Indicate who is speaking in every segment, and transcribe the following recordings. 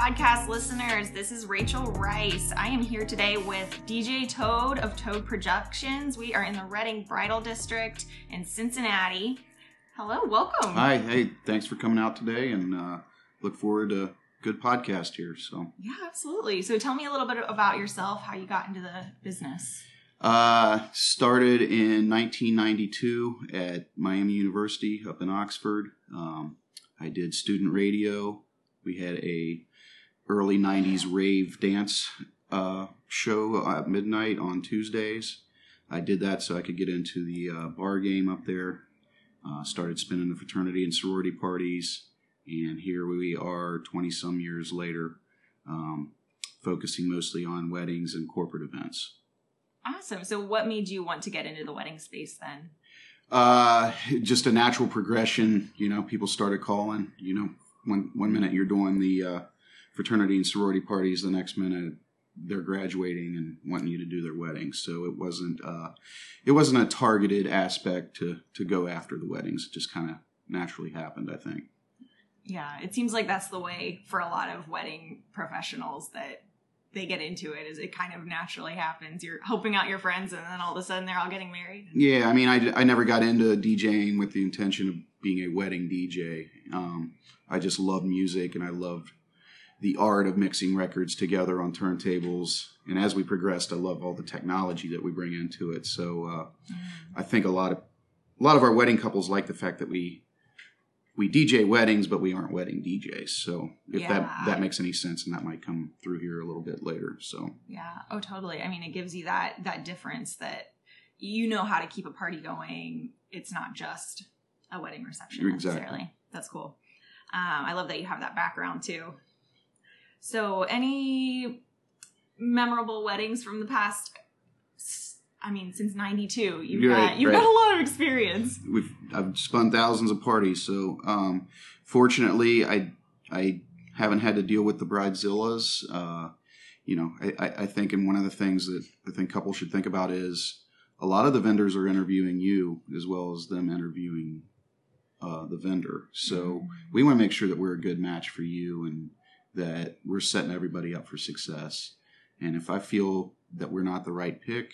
Speaker 1: podcast listeners. This is Rachel Rice. I am here today with DJ Toad of Toad Productions. We are in the Reading Bridal District in Cincinnati. Hello, welcome.
Speaker 2: Hi, hey, thanks for coming out today, and uh, look forward to a good podcast here. So,
Speaker 1: Yeah, absolutely. So tell me a little bit about yourself, how you got into the business.
Speaker 2: uh, started in 1992 at Miami University up in Oxford. Um, I did student radio. We had a early 90s rave dance uh, show at midnight on Tuesdays. I did that so I could get into the uh, bar game up there. Uh, started spinning the fraternity and sorority parties, and here we are 20 some years later, um, focusing mostly on weddings and corporate events.
Speaker 1: Awesome. So what made you want to get into the wedding space then?
Speaker 2: Uh, just a natural progression. You know, people started calling. You know, one one minute you're doing the uh, fraternity and sorority parties, the next minute they're graduating and wanting you to do their weddings. So it wasn't uh, it wasn't a targeted aspect to to go after the weddings. It just kind of naturally happened, I think.
Speaker 1: Yeah, it seems like that's the way for a lot of wedding professionals that they get into it is it kind of naturally happens. You're helping out your friends and then all of a sudden they're all getting married.
Speaker 2: Yeah, I mean, I, I never got into DJing with the intention of being a wedding DJ. Um, I just loved music and I loved the art of mixing records together on turntables. And as we progressed, I love all the technology that we bring into it. So uh, I think a lot of a lot of our wedding couples like the fact that we we DJ weddings, but we aren't wedding DJs. So if that
Speaker 1: Yeah.
Speaker 2: that makes any sense, and that might come through here a little bit later. So
Speaker 1: Yeah. Oh, totally. I mean, it gives you that that difference that you know how to keep a party going. It's not just a wedding reception
Speaker 2: Exactly.
Speaker 1: necessarily. That's cool. Um, I love that you have that background too. So, any memorable weddings from the past? I mean, since '92, you've
Speaker 2: Right,
Speaker 1: got you've
Speaker 2: right.
Speaker 1: got a lot of experience.
Speaker 2: we've I've spun thousands of parties. So um, fortunately, I I haven't had to deal with the bridezillas. Uh, you know, I, I, I think, and one of the things that I think couples should think about is a lot of the vendors are interviewing you as well as them interviewing uh, the vendor. So we want to make sure that we're a good match for you and that we're setting everybody up for success. And if I feel that we're not the right pick,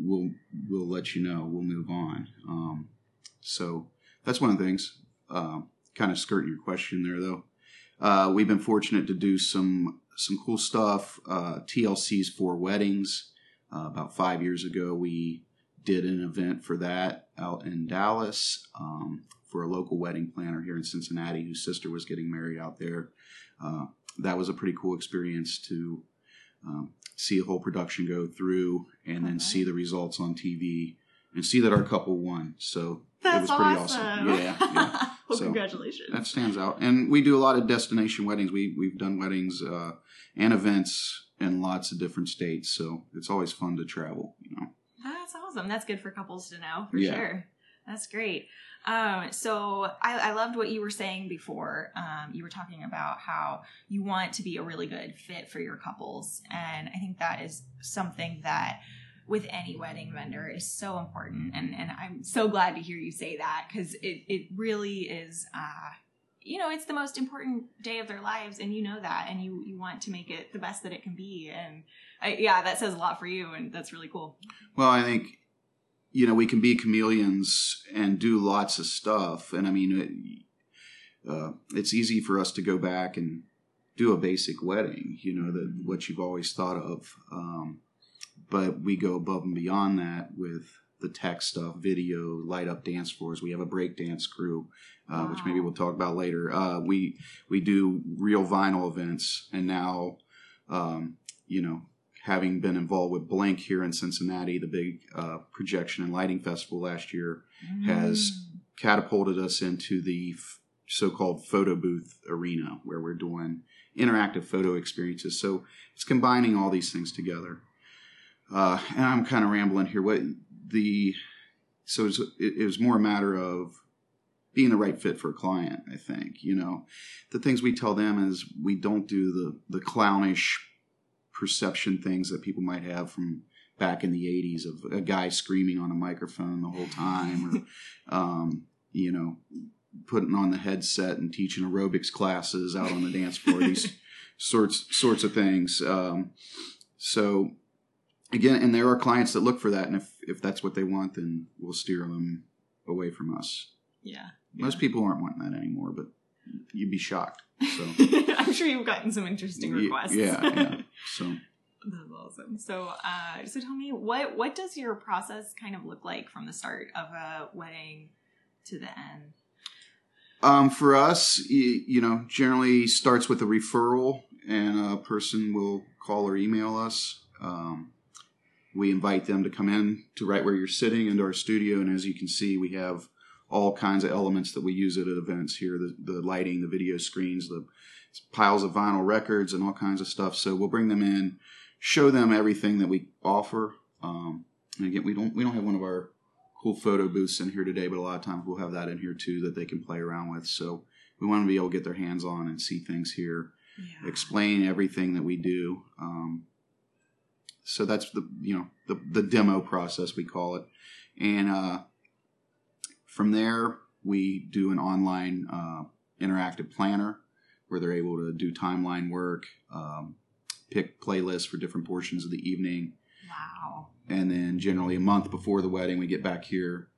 Speaker 2: we'll we'll let you know. We'll move on. Um, so that's one of the things. Um, kind of skirting your question there, though. Uh, we've been fortunate to do some some cool stuff. Uh, TLC's Four Weddings. Uh, about five years ago, we did an event for that out in Dallas um, for a local wedding planner here in Cincinnati whose sister was getting married out there. Uh, that was a pretty cool experience to um, see a whole production go through and then
Speaker 1: Okay.
Speaker 2: see the results on TV and see that our couple won. So
Speaker 1: That's
Speaker 2: it was pretty
Speaker 1: awesome.
Speaker 2: awesome. Yeah, yeah.
Speaker 1: well,
Speaker 2: So,
Speaker 1: congratulations.
Speaker 2: that stands out. And we do a lot of destination weddings. We we've done weddings uh, and events in lots of different states. So it's always fun to travel. You know.
Speaker 1: That's awesome. That's good for couples to know for
Speaker 2: Yeah.
Speaker 1: sure. That's great. Um, so I, I loved what you were saying before. Um, you were talking about how you want to be a really good fit for your couples, and I think that is something that with any wedding vendor is so important. And and I'm so glad to hear you say that because it it really is. Uh, you know, it's the most important day of their lives, and you know that, and you you want to make it the best that it can be, and I, yeah, that says a lot for you, and that's really cool.
Speaker 2: Well, I think you know we can be chameleons and do lots of stuff, and I mean, it, uh, it's easy for us to go back and do a basic wedding. You know, the what you've always thought of, um, but we go above and beyond that with the tech stuff, video, light up dance floors. We have a break dance crew, uh, which maybe we'll talk about later. Uh, we we do real vinyl events, and now, um, you know, having been involved with Blink here in Cincinnati, the big uh, projection and lighting festival last year has
Speaker 1: Mm.
Speaker 2: catapulted us into the f- so-called photo booth arena, where we're doing interactive photo experiences. So it's combining all these things together. Uh, and I'm kind of rambling here. What the so it's, it, it was more a matter of being the right fit for a client. I think you know the things we tell them is we don't do the the clownish perception things that people might have from back in the 80s of a guy screaming on a microphone the whole time or um, you know putting on the headset and teaching aerobics classes out on the dance floor these sorts sorts of things. Um, so again, and there are clients that look for that, and if if that's what they want, then we'll steer them away from us.
Speaker 1: Yeah.
Speaker 2: Most people aren't wanting that anymore, but you'd be shocked. So
Speaker 1: I'm sure you've gotten some interesting requests.
Speaker 2: yeah, yeah. So
Speaker 1: That's awesome. So, uh, so tell me what what does your process kind of look like from the start of a wedding to the end?
Speaker 2: Um, for us, you, you know, generally starts with a referral, and a person will call or email us. Um, we invite them to come in to right where you're sitting into our studio, and as you can see, we have all kinds of elements that we use at events here: the, the lighting, the video screens, the piles of vinyl records, and all kinds of stuff. So we'll bring them in, show them everything that we offer. Um, and again, we don't we don't have one of our cool photo booths in here today, but a lot of times we'll have that in here too that they can play around with. So we want to be able to get their hands on and see things here,
Speaker 1: Yeah.
Speaker 2: explain everything that we do. Um, so that's the you know the the demo process we call it, and uh, from there we do an online uh, interactive planner where they're able to do timeline work, um, pick playlists for different portions of the evening.
Speaker 1: Wow.
Speaker 2: and then generally a month before the wedding we get back here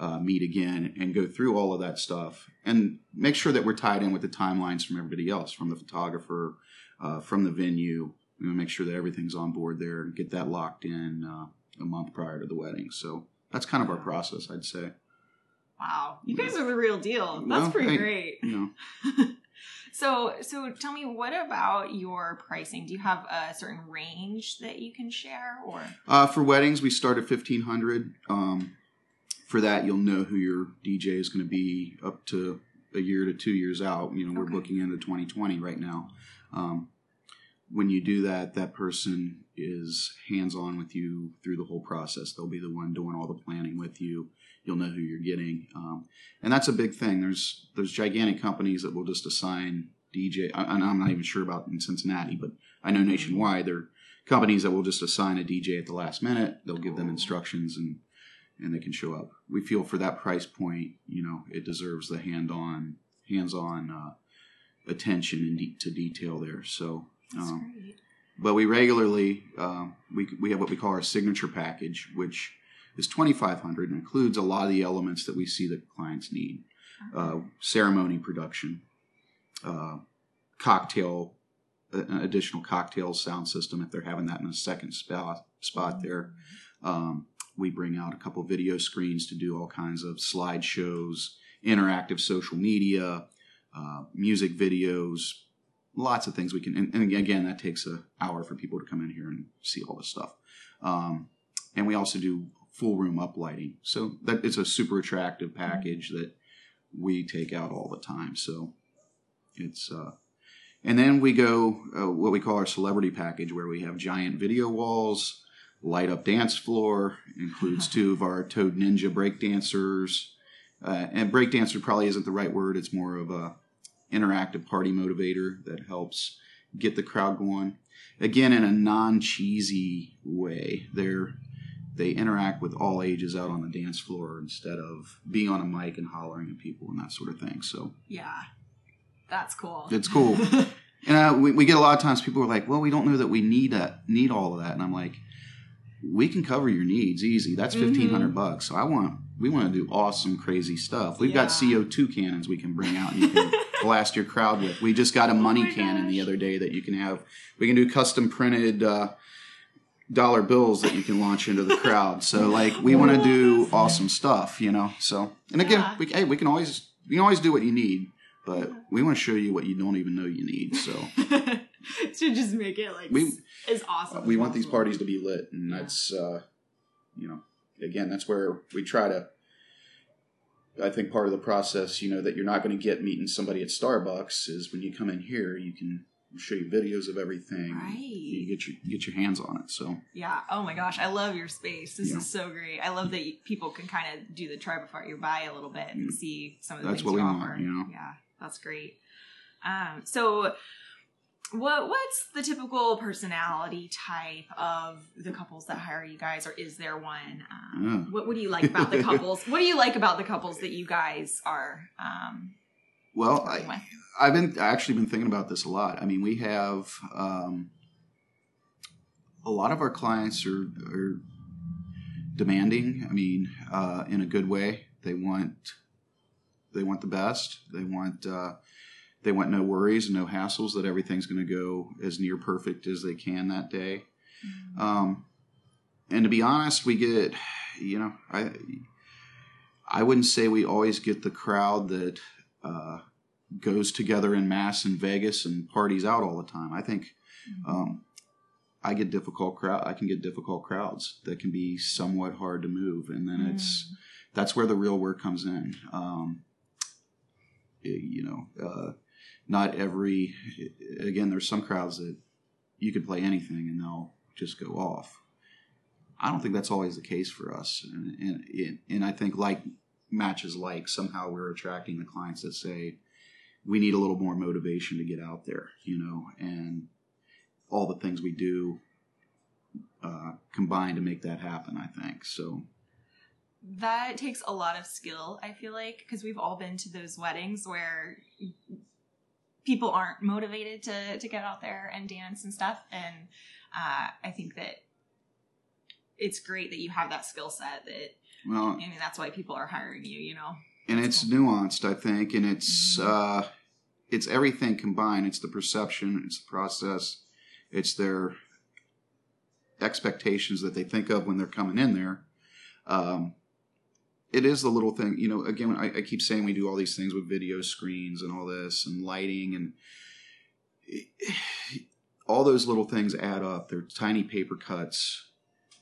Speaker 2: uh, meet again and go through all of that stuff and make sure that we're tied in with the timelines from everybody else from the photographer uh, from the venue. We want to make sure that everything's on board there and get that locked in uh, a month prior to the wedding. So that's kind of our process i'd say
Speaker 1: Wow. You guys are the real deal. That's
Speaker 2: Well,
Speaker 1: pretty
Speaker 2: hey.
Speaker 1: great.
Speaker 2: you know
Speaker 1: So, so tell me, what about your pricing? Do you have a certain range that you can share, or
Speaker 2: Uh, for weddings, we start at fifteen hundred. Um, for that, you'll know who your DJ is going to be up to a year to two years out. You know, we're booking into twenty twenty right now. Um, when you do that, that person is hands on with you through the whole process. They'll be the one doing all the planning with you. You'll know who you're getting, um, and that's a big thing. There's there's gigantic companies that will just assign DJ. I'm not even sure about in Cincinnati, but I know nationwide there are companies that will just assign a DJ at the last minute. They'll give them instructions and and they can show up. We feel for that price point, you know, it deserves the hand on hands on uh, attention and de- to detail there. So um, but we regularly um, we we have what we call our signature package, which is twenty five hundred and includes a lot of the elements that we see that clients need: uh, ceremony production, uh, cocktail, uh, additional cocktail sound system if they're having that in a second spot spot there. Um, we bring out a couple video screens to do all kinds of slideshows, interactive social media, uh, music videos, lots of things we can. And, and again, that takes an hour for people to come in here and see all this stuff. Um, and we also do full room uplighting, so that it's a super attractive package that we take out all the time. So it's. Uh, and then we go uh, what we call our celebrity package, where we have giant video walls, light up dance floor, includes two of our Toad Ninja break dancers. Uh, and break dancer probably isn't the right word. It's more of a interactive party motivator that helps get the crowd going. Again, in a non cheesy way. They're they interact with all ages out on the dance floor instead of being on a mic and hollering at people and that sort of thing. So
Speaker 1: Yeah, that's cool.
Speaker 2: It's cool. And uh, we, we get a lot of times people are like, "Well, we don't know that we need that, need all of that." And I'm like, "We can cover your needs easy. That's fifteen hundred bucks. So I want we want to do awesome, crazy stuff. We've got CO two cannons we can bring out and you can blast your crowd with. We just got a money
Speaker 1: Oh
Speaker 2: cannon the other day that you can have. We can do custom printed uh, dollar bills that you can launch into the crowd. So like we want to do awesome stuff, you know. So and again,
Speaker 1: Yeah.
Speaker 2: we hey we can always we can always do what you need, but we want to show you what you don't even know you need. So
Speaker 1: to just make it like
Speaker 2: We-
Speaker 1: as awesome.
Speaker 2: uh,
Speaker 1: as
Speaker 2: we want these parties to be lit, and
Speaker 1: Yeah.
Speaker 2: that's uh, you know again that's where we try to. I think part of the process, you know, that you're not going to get meeting somebody at Starbucks is when you come in here, you can show you videos of everything.
Speaker 1: Right.
Speaker 2: You get your get your hands on it. So
Speaker 1: Yeah. Oh my gosh, I love your space. This
Speaker 2: Yeah.
Speaker 1: is so great. I love that you, people can kind of do the try before you buy a little bit and
Speaker 2: Yeah.
Speaker 1: see some of the
Speaker 2: That's
Speaker 1: things
Speaker 2: what
Speaker 1: you
Speaker 2: we
Speaker 1: offer.
Speaker 2: want, you know?
Speaker 1: Yeah, that's great. Um, so, what what's the typical personality type of the couples that hire you guys, or is there one? Um,
Speaker 2: Yeah.
Speaker 1: What what do you like about the couples? what do you like about the couples that you guys are um,
Speaker 2: Well, I, I've been actually been thinking about this a lot. I mean, we have um, a lot of our clients are, are demanding. I mean, uh, in a good way. They want they want the best. They want uh, they want no worries and no hassles. That everything's going to go as near perfect as they can that day. Mm-hmm. Um, and to be honest, we get you know I I wouldn't say we always get the crowd that uh, goes together in mass in Vegas and parties out all the time. I think mm-hmm. um, I get difficult crowd. I can get difficult crowds that can be somewhat hard to move, and then mm. it's that's where the real work comes in. Um, you know, uh, not every again. There's some crowds that you could play anything and they'll just go off. I don't think that's always the case for us, and and, and I think like matches like somehow we're attracting the clients that say we need a little more motivation to get out there, you know, and all the things we do uh, combine to make that happen. I think so.
Speaker 1: That takes a lot of skill. I feel like because we've all been to those weddings where people aren't motivated to to get out there and dance and stuff, and uh, I think that it's great that you have that skill set. That well, I mean, that's why people are hiring you. You know
Speaker 2: and it's nuanced, I think, and it's mm-hmm. uh, it's everything combined. It's the perception, it's the process, it's their expectations that they think of when they're coming in there. Um, it is the little thing, you know. Again, I, I, keep saying we do all these things with video screens and all this and lighting and. It, all those little things add up. They're tiny paper cuts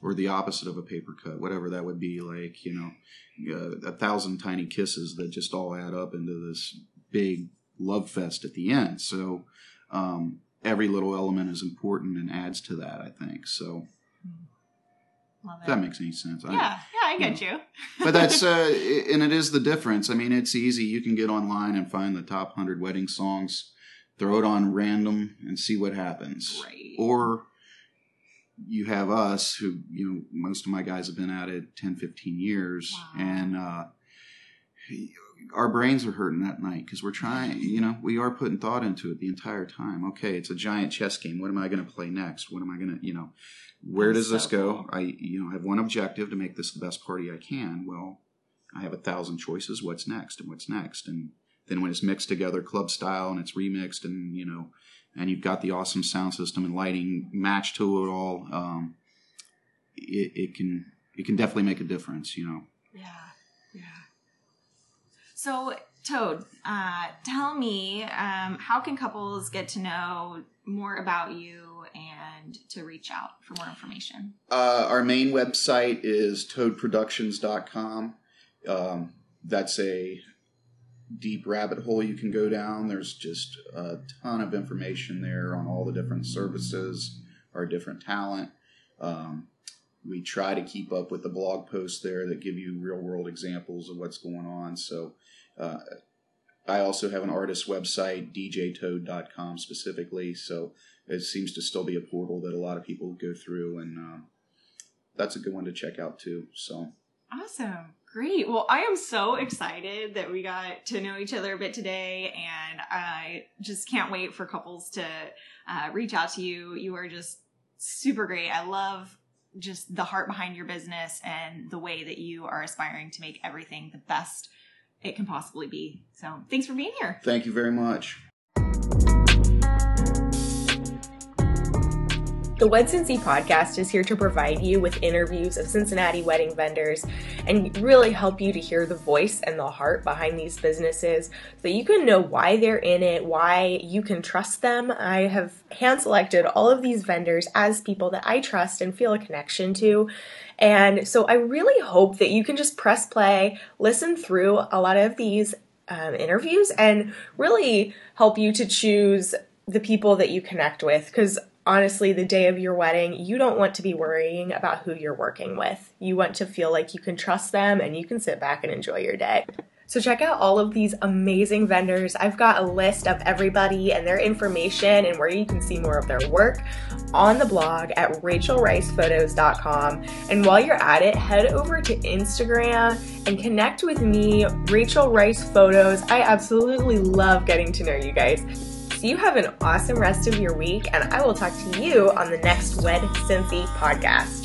Speaker 2: or the opposite of a paper cut, whatever that would be, like you know, uh, a thousand tiny kisses that just all add up into this big love fest at the end. So um, every little element is important and adds to that. I think so. If that makes any sense.
Speaker 1: Yeah, I, yeah, I get you. Know.
Speaker 2: you. but that's uh, and it is the difference. I mean, it's easy. You can get online and find the top hundred wedding songs, throw it on random, and see what happens.
Speaker 1: Right.
Speaker 2: Or you have us who you know most of my guys have been at it 10 15 years wow. and uh, our brains are hurting that night because we're trying you know we are putting thought into it the entire time okay it's a giant chess game what am i going to play next what am i going to you know where does this go cool. i you know I have one objective to make this the best party i can well i have a thousand choices what's next and what's next and then when it's mixed together club style and it's remixed and you know and you've got the awesome sound system and lighting matched to it all, um, it, it can it can definitely make a difference. You know.
Speaker 1: Yeah. Yeah. So Toad, uh, tell me, um, how can couples get to know more about you and to reach out for more information?
Speaker 2: Uh, our main website is toadproductions.com. Um, that's a deep rabbit hole you can go down. There's just a ton of information there on all the different services, our different talent. Um, we try to keep up with the blog posts there that give you real world examples of what's going on. So uh, I also have an artist website, djtoad.com specifically. So it seems to still be a portal that a lot of people go through, and um, that's a good one to check out too. So
Speaker 1: awesome. Great. Well, I am so excited that we got to know each other a bit today, and I just can't wait for couples to uh, reach out to you. You are just super great. I love just the heart behind your business and the way that you are aspiring to make everything the best it can possibly be. So, thanks for being here.
Speaker 2: Thank you very much.
Speaker 3: The Wed Cincy podcast is here to provide you with interviews of Cincinnati wedding vendors and really help you to hear the voice and the heart behind these businesses so you can know why they're in it, why you can trust them. I have hand selected all of these vendors as people that I trust and feel a connection to. And so I really hope that you can just press play, listen through a lot of these um, interviews, and really help you to choose the people that you connect with because honestly, the day of your wedding, you don't want to be worrying about who you're working with. You want to feel like you can trust them and you can sit back and enjoy your day. So check out all of these amazing vendors. I've got a list of everybody and their information and where you can see more of their work on the blog at rachelricephotos.com. And while you're at it, head over to Instagram and connect with me, Rachel Rice Photos. I absolutely love getting to know you guys. You have an awesome rest of your week, and I will talk to you on the next Wed Cincy podcast.